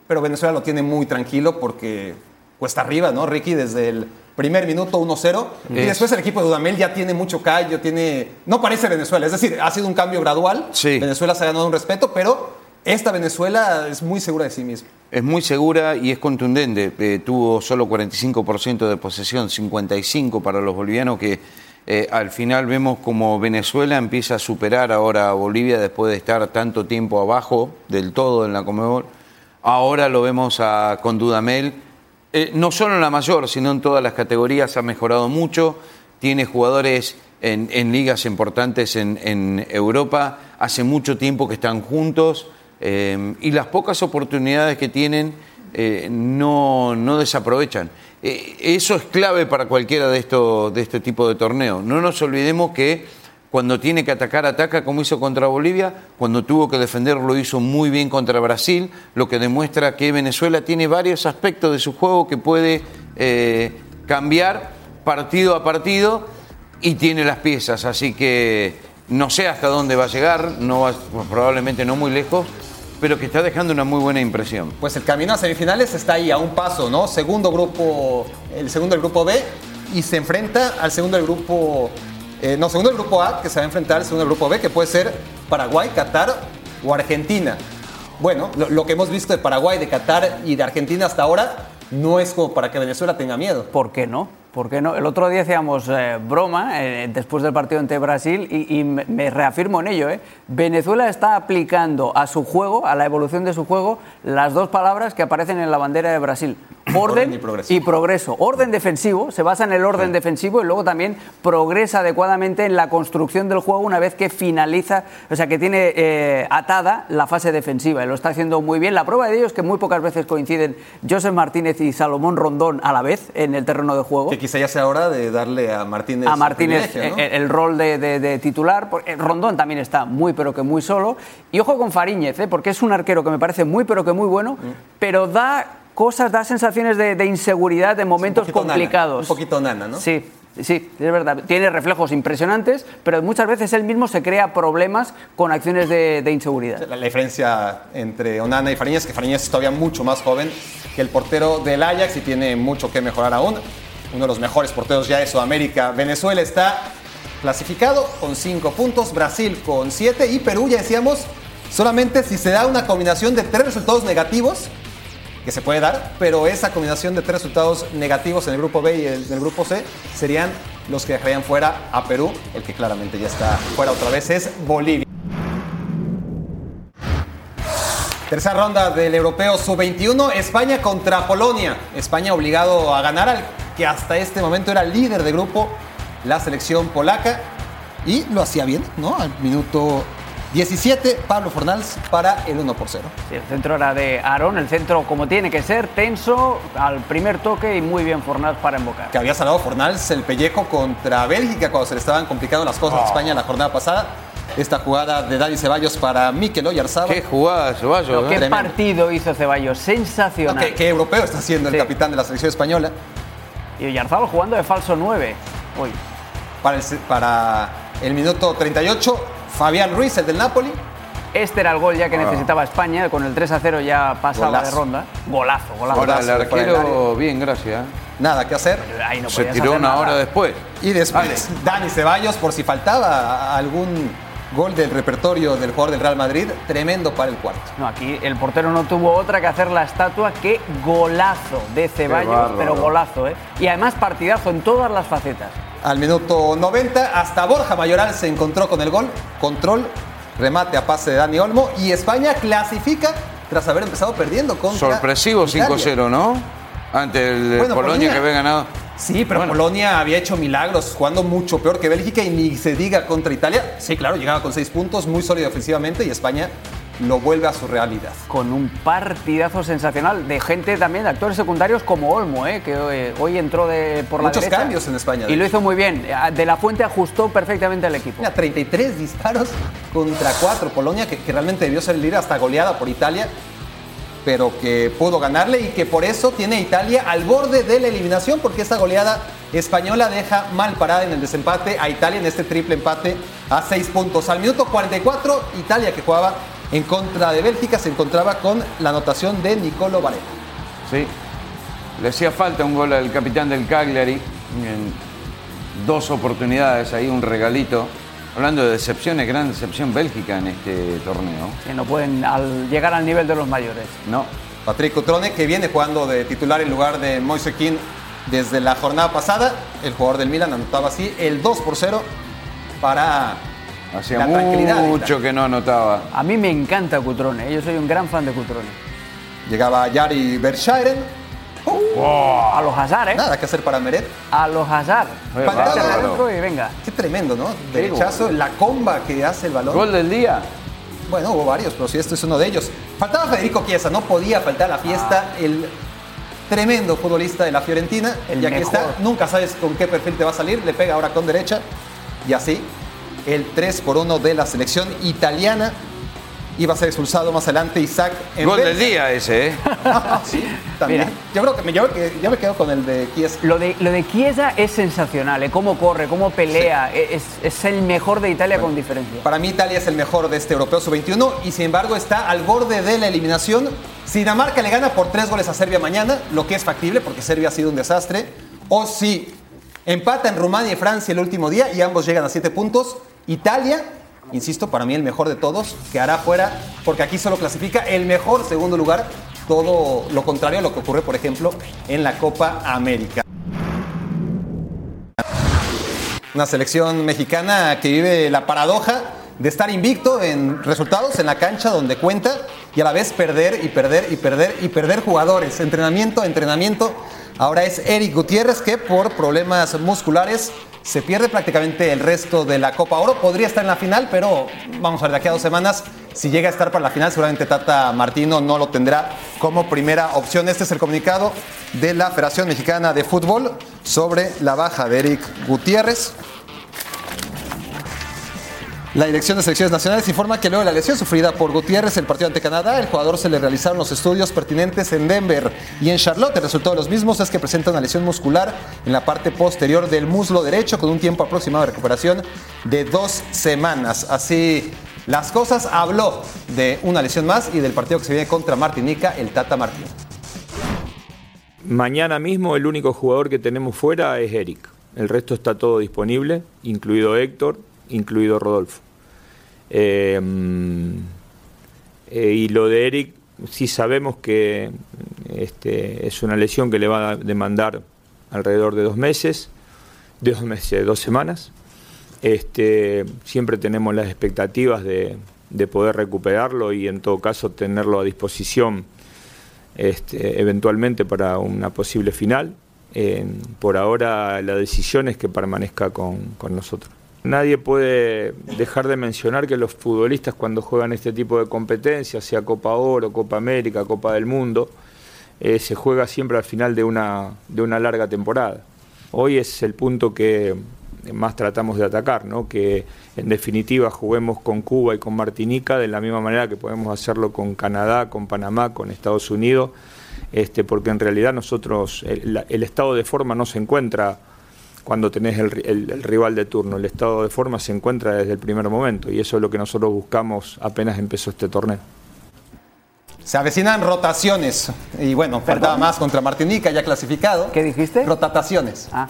pero Venezuela lo tiene muy tranquilo porque cuesta arriba, ¿no? Ricky desde el primer minuto 1-0 y Es- después el equipo de Dudamel ya tiene mucho callo, tiene no parece Venezuela, es decir, ha sido un cambio gradual. Sí. Venezuela se ha ganado un respeto, pero esta Venezuela es muy segura de sí misma. Es muy segura y es contundente. Eh, tuvo solo 45% de posesión, 55% para los bolivianos, que eh, al final vemos como Venezuela empieza a superar ahora a Bolivia después de estar tanto tiempo abajo del todo en la Comebol. Ahora lo vemos a, con Dudamel, eh, no solo en la mayor, sino en todas las categorías ha mejorado mucho. Tiene jugadores en, ligas importantes en Europa. Hace mucho tiempo que están juntos. Eh, y las pocas oportunidades que tienen eh, no, no desaprovechan. Eh, eso es clave para cualquiera de, estos, de este tipo de torneos. No nos olvidemos que cuando tiene que atacar, ataca como hizo contra Bolivia, cuando tuvo que defender lo hizo muy bien contra Brasil, lo que demuestra que Venezuela tiene varios aspectos de su juego que puede cambiar partido a partido y tiene las piezas, así que no sé hasta dónde va a llegar, no probablemente no muy lejos, pero que está dejando una muy buena impresión. Pues el camino a semifinales está ahí a un paso, ¿no? Segundo grupo, el segundo del grupo B y se enfrenta al segundo del grupo, eh, no, segundo del grupo A, que se va a enfrentar al segundo del grupo B, que puede ser Paraguay, Qatar o Argentina. Bueno, lo, lo que hemos visto de Paraguay, de Qatar y de Argentina hasta ahora no es para que Venezuela tenga miedo. ¿Por qué no? ¿Por qué no? El otro día hacíamos eh, broma eh, después del partido ante Brasil y, me reafirmo en ello. ¿eh? Venezuela está aplicando a su juego, a la evolución de su juego, las dos palabras que aparecen en la bandera de Brasil. Orden, Orden y progreso. y progreso. Orden defensivo, se basa en el orden defensivo y luego también progresa adecuadamente en la construcción del juego una vez que finaliza, o sea, que tiene eh, atada la fase defensiva y lo está haciendo muy bien. La prueba de ello es que muy pocas veces coinciden Joseph Martínez y Salomón Rondón a la vez en el terreno de juego Que quizá ya sea hora de darle a Martínez a el Martínez eh, el, rol de, de- de titular. porque Rondón también está muy, pero que muy solo. Y ojo con Fariñez, ¿eh? porque es un arquero que me parece muy, pero que muy bueno, Mm. pero da cosas, da sensaciones de, de inseguridad en momentos nana, complicados. un poquito nana, ¿no? Sí. Sí, es verdad. Tiene reflejos impresionantes, pero muchas veces él mismo se crea problemas con acciones de, de inseguridad. La, la diferencia entre Onana y Fariñez es que Fariñez es todavía mucho más joven que el portero del Ajax y tiene mucho que mejorar aún. Uno de los mejores porteros ya de Sudamérica. Venezuela está clasificado con 5 puntos, Brasil con 7 y Perú, ya decíamos, solamente si se da una combinación de tres resultados negativos, que se puede dar, pero esa combinación de tres resultados negativos en el grupo B y el, del grupo C serían los que dejarían fuera a Perú. El que claramente ya está fuera otra vez es Bolivia. Tercera ronda del europeo sub-21, España contra Polonia. España obligado a ganar al que hasta este momento era líder de grupo, la selección polaca. Y lo hacía bien, ¿no? Al minuto 17, Pablo Fornals para el 1 por 0. Sí, el centro era de Aarón, el centro como tiene que ser, tenso, al primer toque y muy bien Fornals para embocar. que había salado Fornals el pellejo contra Bélgica cuando se le estaban complicando las cosas a España la jornada pasada. Esta jugada de Dani Ceballos para Mikel Oyarzábal. Qué jugada, Ceballos. Qué ¿eh? tremendo. partido hizo Ceballos, sensacional. ¿Qué, qué europeo está siendo el capitán de la selección española? Y Oyarzábal jugando de falso 9. Uy, Para el, para el minuto 38, Fabián Ruiz, el del Napoli. este era el gol ya que necesitaba España, con el 3 a 0 ya pasaba Golazo. de ronda. Golazo, golazo. Ahora el arquero, bien, gracias. Nada que hacer. Ahí no Se tiró hacer una nada. hora después. Y después, Dani Ceballos, por si faltaba algún gol del repertorio del jugador del Real Madrid, tremendo para el cuarto. No, aquí el portero no tuvo otra que hacer la estatua. Qué golazo de Ceballos, pero golazo, ¿eh? Y además partidazo en todas las facetas. Al minuto 90, hasta Borja Mayoral se encontró con el gol. Control, remate a pase de Dani Olmo. Y España clasifica tras haber empezado perdiendo contra. Sorpresivo Italia. 5-0, ¿no? Ante el de Bueno, Polonia, Polonia. que había ganado. Sí, pero Polonia había hecho milagros jugando mucho peor que Bélgica y ni se diga contra Italia. Sí, claro, llegaba con seis puntos, muy sólido ofensivamente y España lo vuelve a su realidad. Con un partidazo sensacional de gente también, de actores secundarios como Olmo, ¿eh? que hoy, hoy entró de, por Muchos la derecha. cambios en España, Y lo hizo muy bien. De la Fuente ajustó perfectamente al equipo. Mira, 33 disparos contra 4. Polonia, que, que realmente debió ser líder hasta goleada por Italia, pero que pudo ganarle y que por eso tiene a Italia al borde de la eliminación, porque esta goleada española deja mal parada en el desempate a Italia en este triple empate a 6 puntos. Al minuto 44, Italia, que jugaba en contra de Bélgica, se encontraba con la anotación de Nicolo Varela. Sí. Le hacía falta un gol al capitán del Cagliari. En dos oportunidades ahí, un regalito. Hablando de decepciones, gran decepción Bélgica en este torneo. Que no pueden al- llegar al nivel de los mayores. No. Patrick Cutrone, que viene jugando de titular en lugar de Moise desde la jornada pasada. El jugador del Milan anotaba así el 2 por 0 para Hacía la tranquilidad. mucho que no anotaba. A mí me encanta Cutrone, yo soy un gran fan de Cutrone. Llegaba Yari Bershairen. A los Hazard, ¿eh? Nada que hacer para Meret. A los Hazard. Adentro y venga. Qué tremendo, ¿no? Derechazo, la comba que hace el balón. Gol del día. Bueno, hubo varios, pero sí, este es uno de ellos. Faltaba Federico Chiesa, no podía faltar a la fiesta. El tremendo futbolista de la Fiorentina. El y aquí mejor. está, nunca sabes con qué perfil te va a salir. Le pega ahora con derecha. Y así, el 3 por 1 de la selección italiana. Iba a ser expulsado más adelante Isaac en Gol del día ese, ¿eh? <laughs> sí, también. Mira. Yo creo que me, yo, creo que- yo me quedo con el de Chiesa. Lo de, lo de Chiesa es sensacional, ¿eh? cómo corre, cómo pelea. Es, es el mejor de Italia con diferencia. Para mí Italia es el mejor de este europeo sub-21 y sin embargo está al borde de la eliminación. Si Dinamarca le gana por tres goles a Serbia mañana, lo que es factible porque Serbia ha sido un desastre, o si Empata en Rumania y Francia el último día y ambos llegan a siete puntos. Italia, insisto, para mí el mejor de todos, que hará fuera, porque aquí solo clasifica el mejor segundo lugar, todo lo contrario a lo que ocurre, por ejemplo, en la Copa América. Una selección mexicana que vive la paradoja de estar invicto en resultados en la cancha donde cuenta y a la vez perder y perder y perder y perder jugadores. Entrenamiento, entrenamiento. Ahora es Eric Gutiérrez que por problemas musculares se pierde prácticamente el resto de la Copa Oro. Podría estar en la final, pero vamos a ver de aquí a dos semanas. Si llega a estar para la final, seguramente Tata Martino no lo tendrá como primera opción. Este es el comunicado de la Federación Mexicana de Fútbol sobre la baja de Eric Gutiérrez. La Dirección de Selecciones Nacionales informa que luego de la lesión sufrida por Gutiérrez el partido ante Canadá, el jugador se le realizaron los estudios pertinentes en Denver y en Charlotte. El resultado de los mismos es que presenta una lesión muscular en la parte posterior del muslo derecho con un tiempo aproximado de recuperación de dos semanas. Así las cosas, habló de una lesión más y del partido que se viene contra Martinica, el Tata Martín. Mañana mismo el único jugador que tenemos fuera es Eric. El resto está todo disponible, incluido Héctor, incluido Rodolfo. Eh, eh, y lo de Eric, sí sabemos que este, es una lesión que le va a demandar alrededor de dos meses, de dos meses, dos semanas. Este, siempre tenemos las expectativas de, de poder recuperarlo y en todo caso tenerlo a disposición este, eventualmente para una posible final. Eh, por ahora la decisión es que permanezca con nosotros. Nadie puede dejar de mencionar que los futbolistas cuando juegan este tipo de competencias, sea Copa Oro, Copa América, Copa del Mundo, eh, se juega siempre al final de una, de una larga temporada. Hoy es el punto que más tratamos de atacar, ¿no? que en definitiva juguemos con Cuba y con Martinica de la misma manera que podemos hacerlo con Canadá, con Panamá, con Estados Unidos, este, porque en realidad nosotros, el, el estado de forma no se encuentra cuando tenés el, el, el, rival de turno. El estado de forma se encuentra desde el primer momento y eso es lo que nosotros buscamos apenas empezó este torneo. Se avecinan rotaciones y bueno, faltaba más contra Martinica, ya clasificado. ¿Qué dijiste? Rotataciones. Ah.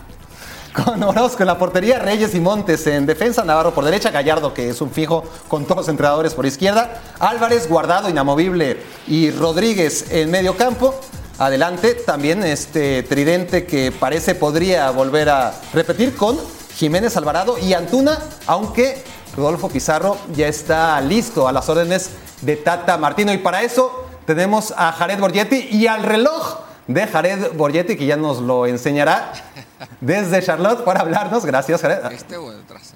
Con Orozco en la portería, Reyes y Montes en defensa, Navarro por derecha, Gallardo que es un fijo con todos los entrenadores por izquierda, Álvarez, Guardado, inamovible y Rodríguez en medio campo. Adelante también este tridente que parece podría volver a repetir con Jiménez Alvarado y Antuna, aunque Rodolfo Pizarro ya está listo a las órdenes de Tata Martino. Y para eso tenemos a Jared Borgetti y al reloj de Jared Borgetti, que ya nos lo enseñará desde Charlotte para hablarnos. Gracias, Jared. Este.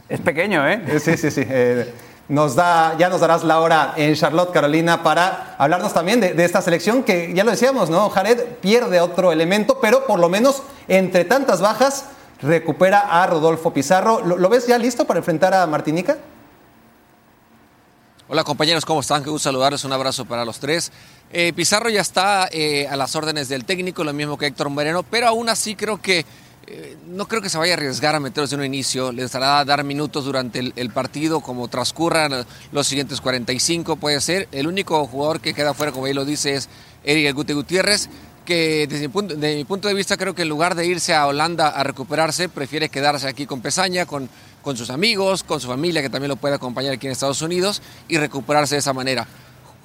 Es pequeño, ¿eh? Sí, sí, sí. Eh, nos da, ya nos darás la hora en Charlotte, Carolina, para hablarnos también de, esta selección que ya lo decíamos, ¿no? Jared pierde otro elemento, pero por lo menos entre tantas bajas recupera a Rodolfo Pizarro. ¿Lo, lo ves ya listo para enfrentar a Martinica? Hola compañeros, ¿cómo están? Qué gusto saludarles, un abrazo para los tres. Eh, Pizarro ya está eh, a las órdenes del técnico, lo mismo que Héctor Moreno, pero aún así creo que no creo que se vaya a arriesgar a meterlos en un inicio. Les dará a dar minutos durante el, partido, como transcurran los siguientes 45, puede ser. El único jugador que queda fuera, como ahí lo dice, es Eric Guti Gutiérrez, que desde mi, punto, desde mi punto de vista creo que en lugar de irse a Holanda a recuperarse, prefiere quedarse aquí con Pesaña, con, con sus amigos, con su familia, que también lo puede acompañar aquí en Estados Unidos, y recuperarse de esa manera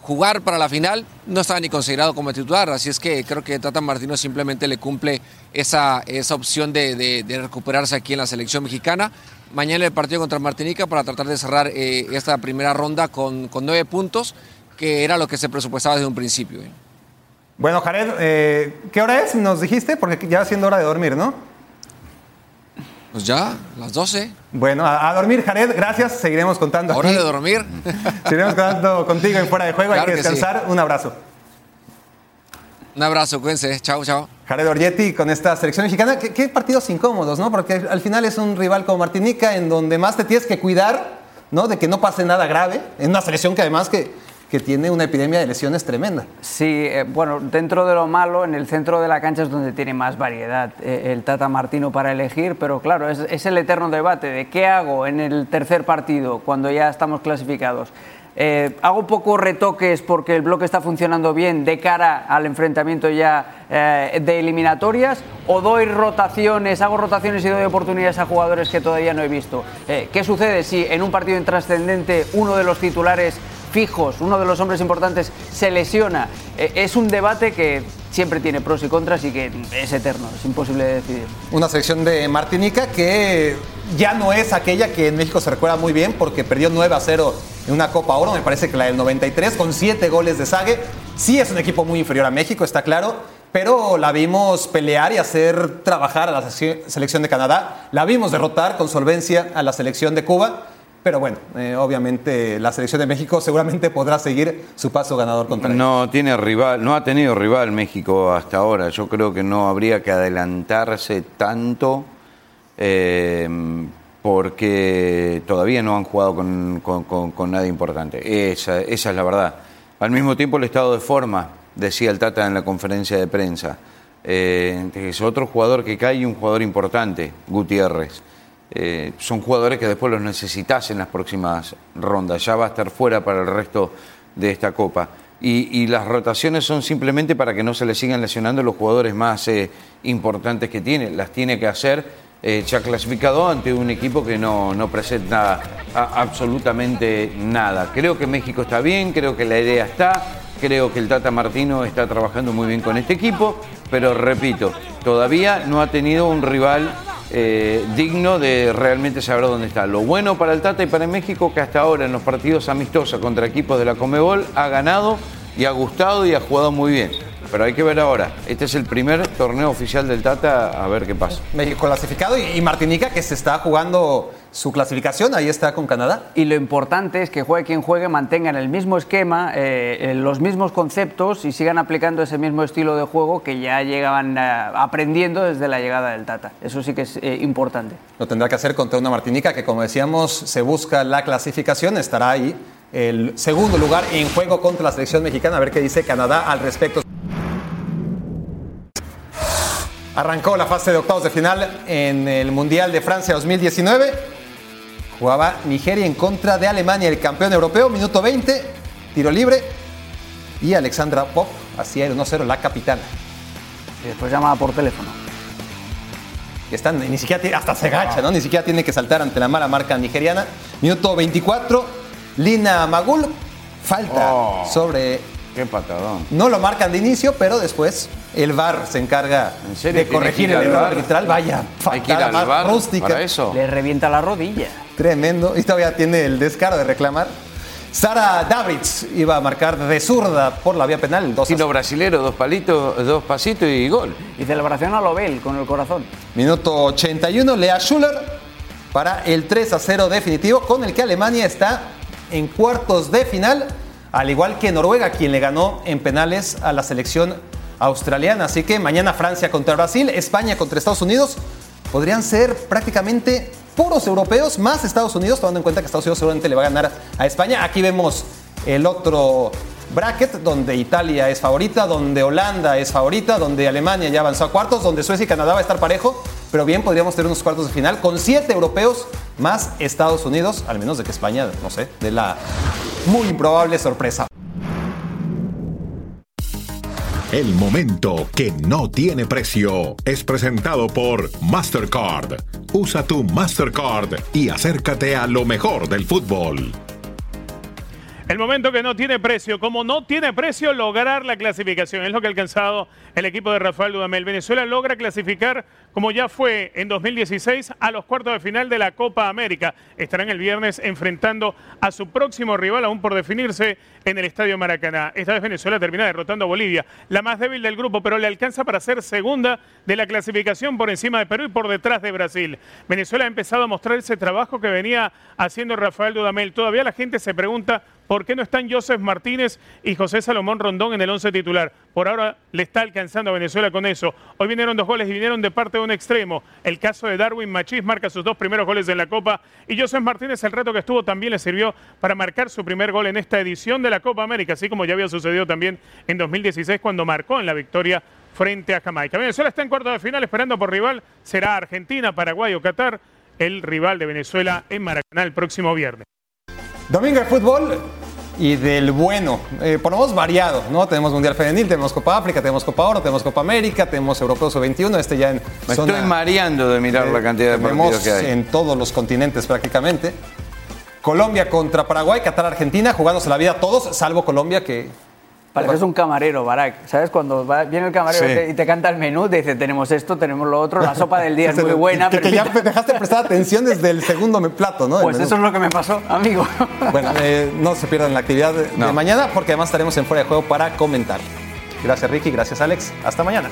jugar para la final no estaba ni considerado como titular, así es que creo que Tata Martino simplemente le cumple esa, esa opción de, recuperarse aquí en la selección mexicana. Mañana el partido contra Martinica para tratar de cerrar eh, esta primera ronda con, nueve puntos, que era lo que se presupuestaba desde un principio. Bueno, Jared, eh, ¿qué hora es? Nos dijiste, porque ya siendo hora de dormir, ¿no? Pues ya, las 12. Bueno, a, a, dormir, Jared, gracias. Seguiremos contando. Hora aquí. de dormir. <laughs> Seguiremos contando contigo en fuera de juego. Claro Hay que descansar. Sí. Un abrazo. Un abrazo, cuídense. Chao, chao. Jared Orgetti con esta selección mexicana. ¿Qué, ¿Qué, partidos incómodos, ¿no? Porque al final es un rival como Martinica en donde más te tienes que cuidar, ¿no? De que no pase nada grave. En una selección que además que que tiene una epidemia de lesiones tremenda. Sí, eh, bueno, dentro de lo malo, en el centro de la cancha es donde tiene más variedad eh, el Tata Martino para elegir, pero claro, es, el eterno debate de qué hago en el tercer partido cuando ya estamos clasificados. eh, hago pocos retoques porque el bloque está funcionando bien de cara al enfrentamiento ya de eliminatorias o doy rotaciones, hago rotaciones y doy oportunidades a jugadores que todavía no he visto. ¿Qué sucede si en un partido intrascendente uno de los titulares fijos, uno de los hombres importantes, se lesiona. Eh, es un debate que siempre tiene pros y contras y que es eterno, es imposible de decidir. Una selección de Martinica que ya no es aquella que en México se recuerda muy bien porque perdió 9 a 0 en una Copa Oro, me parece que la del 93, con 7 goles de Sague. Sí es un equipo muy inferior a México, está claro, pero la vimos pelear y hacer trabajar a la selección de Canadá. La vimos derrotar con solvencia a la selección de Cuba. Pero bueno, eh, obviamente la selección de México seguramente podrá seguir su paso ganador contra No tiene rival, no ha tenido rival México hasta ahora. Yo creo que no habría que adelantarse tanto eh, porque todavía no han jugado con, nadie importante. Esa, esa, es la verdad. Al mismo tiempo el estado de forma, decía el Tata en la conferencia de prensa. Eh, es otro jugador que cae y un jugador importante, Gutiérrez. Eh, son jugadores que después los necesitas en las próximas rondas. Ya va a estar fuera para el resto de esta Copa. Y, las rotaciones son simplemente para que no se le sigan lesionando los jugadores más eh, importantes que tiene. Las tiene que hacer eh, ya clasificado ante un equipo que no, no presenta absolutamente nada. Creo que México está bien, creo que la idea está, creo que el Tata Martino está trabajando muy bien con este equipo, pero repito, todavía no ha tenido un rival eh, digno de realmente saber dónde está. Lo bueno para el Tata y para México que hasta ahora en los partidos amistosos contra equipos de la Comebol ha ganado y ha gustado y ha jugado muy bien. Pero hay que ver ahora. Este es el primer torneo oficial del Tata, a ver qué pasa. México clasificado y, Martinica que se está jugando su clasificación, ahí está con Canadá. Y lo importante es que juegue quien juegue, mantengan el mismo esquema, eh, eh, los mismos conceptos y sigan aplicando ese mismo estilo de juego que ya llegaban eh, aprendiendo desde la llegada del Tata. Eso sí que es importante. Lo tendrá que hacer contra una Martinica que, como decíamos, se busca la clasificación, estará ahí el segundo lugar en juego contra la selección mexicana. A ver qué dice Canadá al respecto. Arrancó la fase de octavos de final en el Mundial de Francia 2019. Jugaba Nigeria en contra de Alemania, el campeón europeo. Minuto 20, tiro libre. Y Alexandra Pop hacía el 1-0, la capitana. Y después llamaba por teléfono. están, ni siquiera hasta se agacha, ¿no? Ni siquiera tiene que saltar ante la mala marca nigeriana. Minuto 24, Lina Magul. Falta oh. sobre Qué patadón. No lo marcan de inicio, pero después el VAR se encarga de corregir el error arbitral. Vaya, Hay que ir al VAR rústica. Para eso. Le revienta la rodilla. Tremendo. Y todavía tiene el descaro de reclamar. Sara Davids iba a marcar de zurda por la vía penal. Dos Tino brasilero, dos palitos, dos pasitos y gol. Y celebración a Lobel con el corazón. Minuto 81, Lea Schuller para el 3 a 0 definitivo, con el que Alemania está en cuartos de final al igual que Noruega, quien le ganó en penales a la selección australiana. Así que mañana Francia contra Brasil, España contra Estados Unidos, podrían ser prácticamente puros europeos más Estados Unidos, tomando en cuenta que Estados Unidos seguramente le va a ganar a España. Aquí vemos el otro bracket donde Italia es favorita, donde Holanda es favorita, donde Alemania ya avanzó a cuartos, donde Suecia y Canadá va a estar parejo, pero bien podríamos tener unos cuartos de final con siete europeos más Estados Unidos, al menos de que España, no sé, de la muy improbable sorpresa. El momento que no tiene precio es presentado por Mastercard. Usa tu Mastercard y acércate a lo mejor del fútbol. El momento que no tiene precio, como no tiene precio lograr la clasificación, es lo que ha alcanzado el equipo de Rafael Dudamel. Venezuela logra clasificar, como ya fue en 2016, a los cuartos de final de la Copa América. Estarán el viernes enfrentando a su próximo rival, aún por definirse, en el Estadio Maracaná. Esta vez Venezuela termina derrotando a Bolivia, la más débil del grupo, pero le alcanza para ser segunda de la clasificación por encima de Perú y por detrás de Brasil. Venezuela ha empezado a mostrar ese trabajo que venía haciendo Rafael Dudamel. Todavía la gente se pregunta por qué no están Joseph Martínez y José Salomón Rondón en el once titular. Por ahora le está alcanzando a Venezuela con eso. Hoy vinieron dos goles y vinieron de parte un extremo. El caso de Darwin Machís marca sus dos primeros goles en la Copa y Joseph Martínez el reto que estuvo también le sirvió para marcar su primer gol en esta edición de la Copa América, así como ya había sucedido también en 2016 cuando marcó en la victoria frente a Jamaica. Venezuela está en cuarto de final esperando por rival. Será Argentina, Paraguay o Qatar el rival de Venezuela en Maracaná el próximo viernes. Domingo de fútbol y del bueno, eh, por lo menos variado, ¿no? Tenemos Mundial Femenil, tenemos Copa África, tenemos Copa Oro, tenemos Copa América, tenemos Europeos 21 este ya en Me zona- estoy mareando de mirar la cantidad de partidos que hay. en todos los continentes prácticamente. Colombia contra Paraguay, Qatar, Argentina, jugándose la vida todos, salvo Colombia que... Pareces un camarero, Barak. ¿Sabes? Cuando va- viene el camarero Sí. y te- y te canta el menú, te dice, tenemos esto, tenemos lo otro, la sopa del día es <laughs> muy buena. Que, que pero- ya dejaste de prestar atención desde el segundo plato, ¿no? Pues menú. eso es lo que me pasó, amigo. <laughs> Bueno, eh, no se pierdan la actividad de, mañana porque además estaremos en Fuera de Juego para comentar. Gracias Ricky, gracias Alex. Hasta mañana.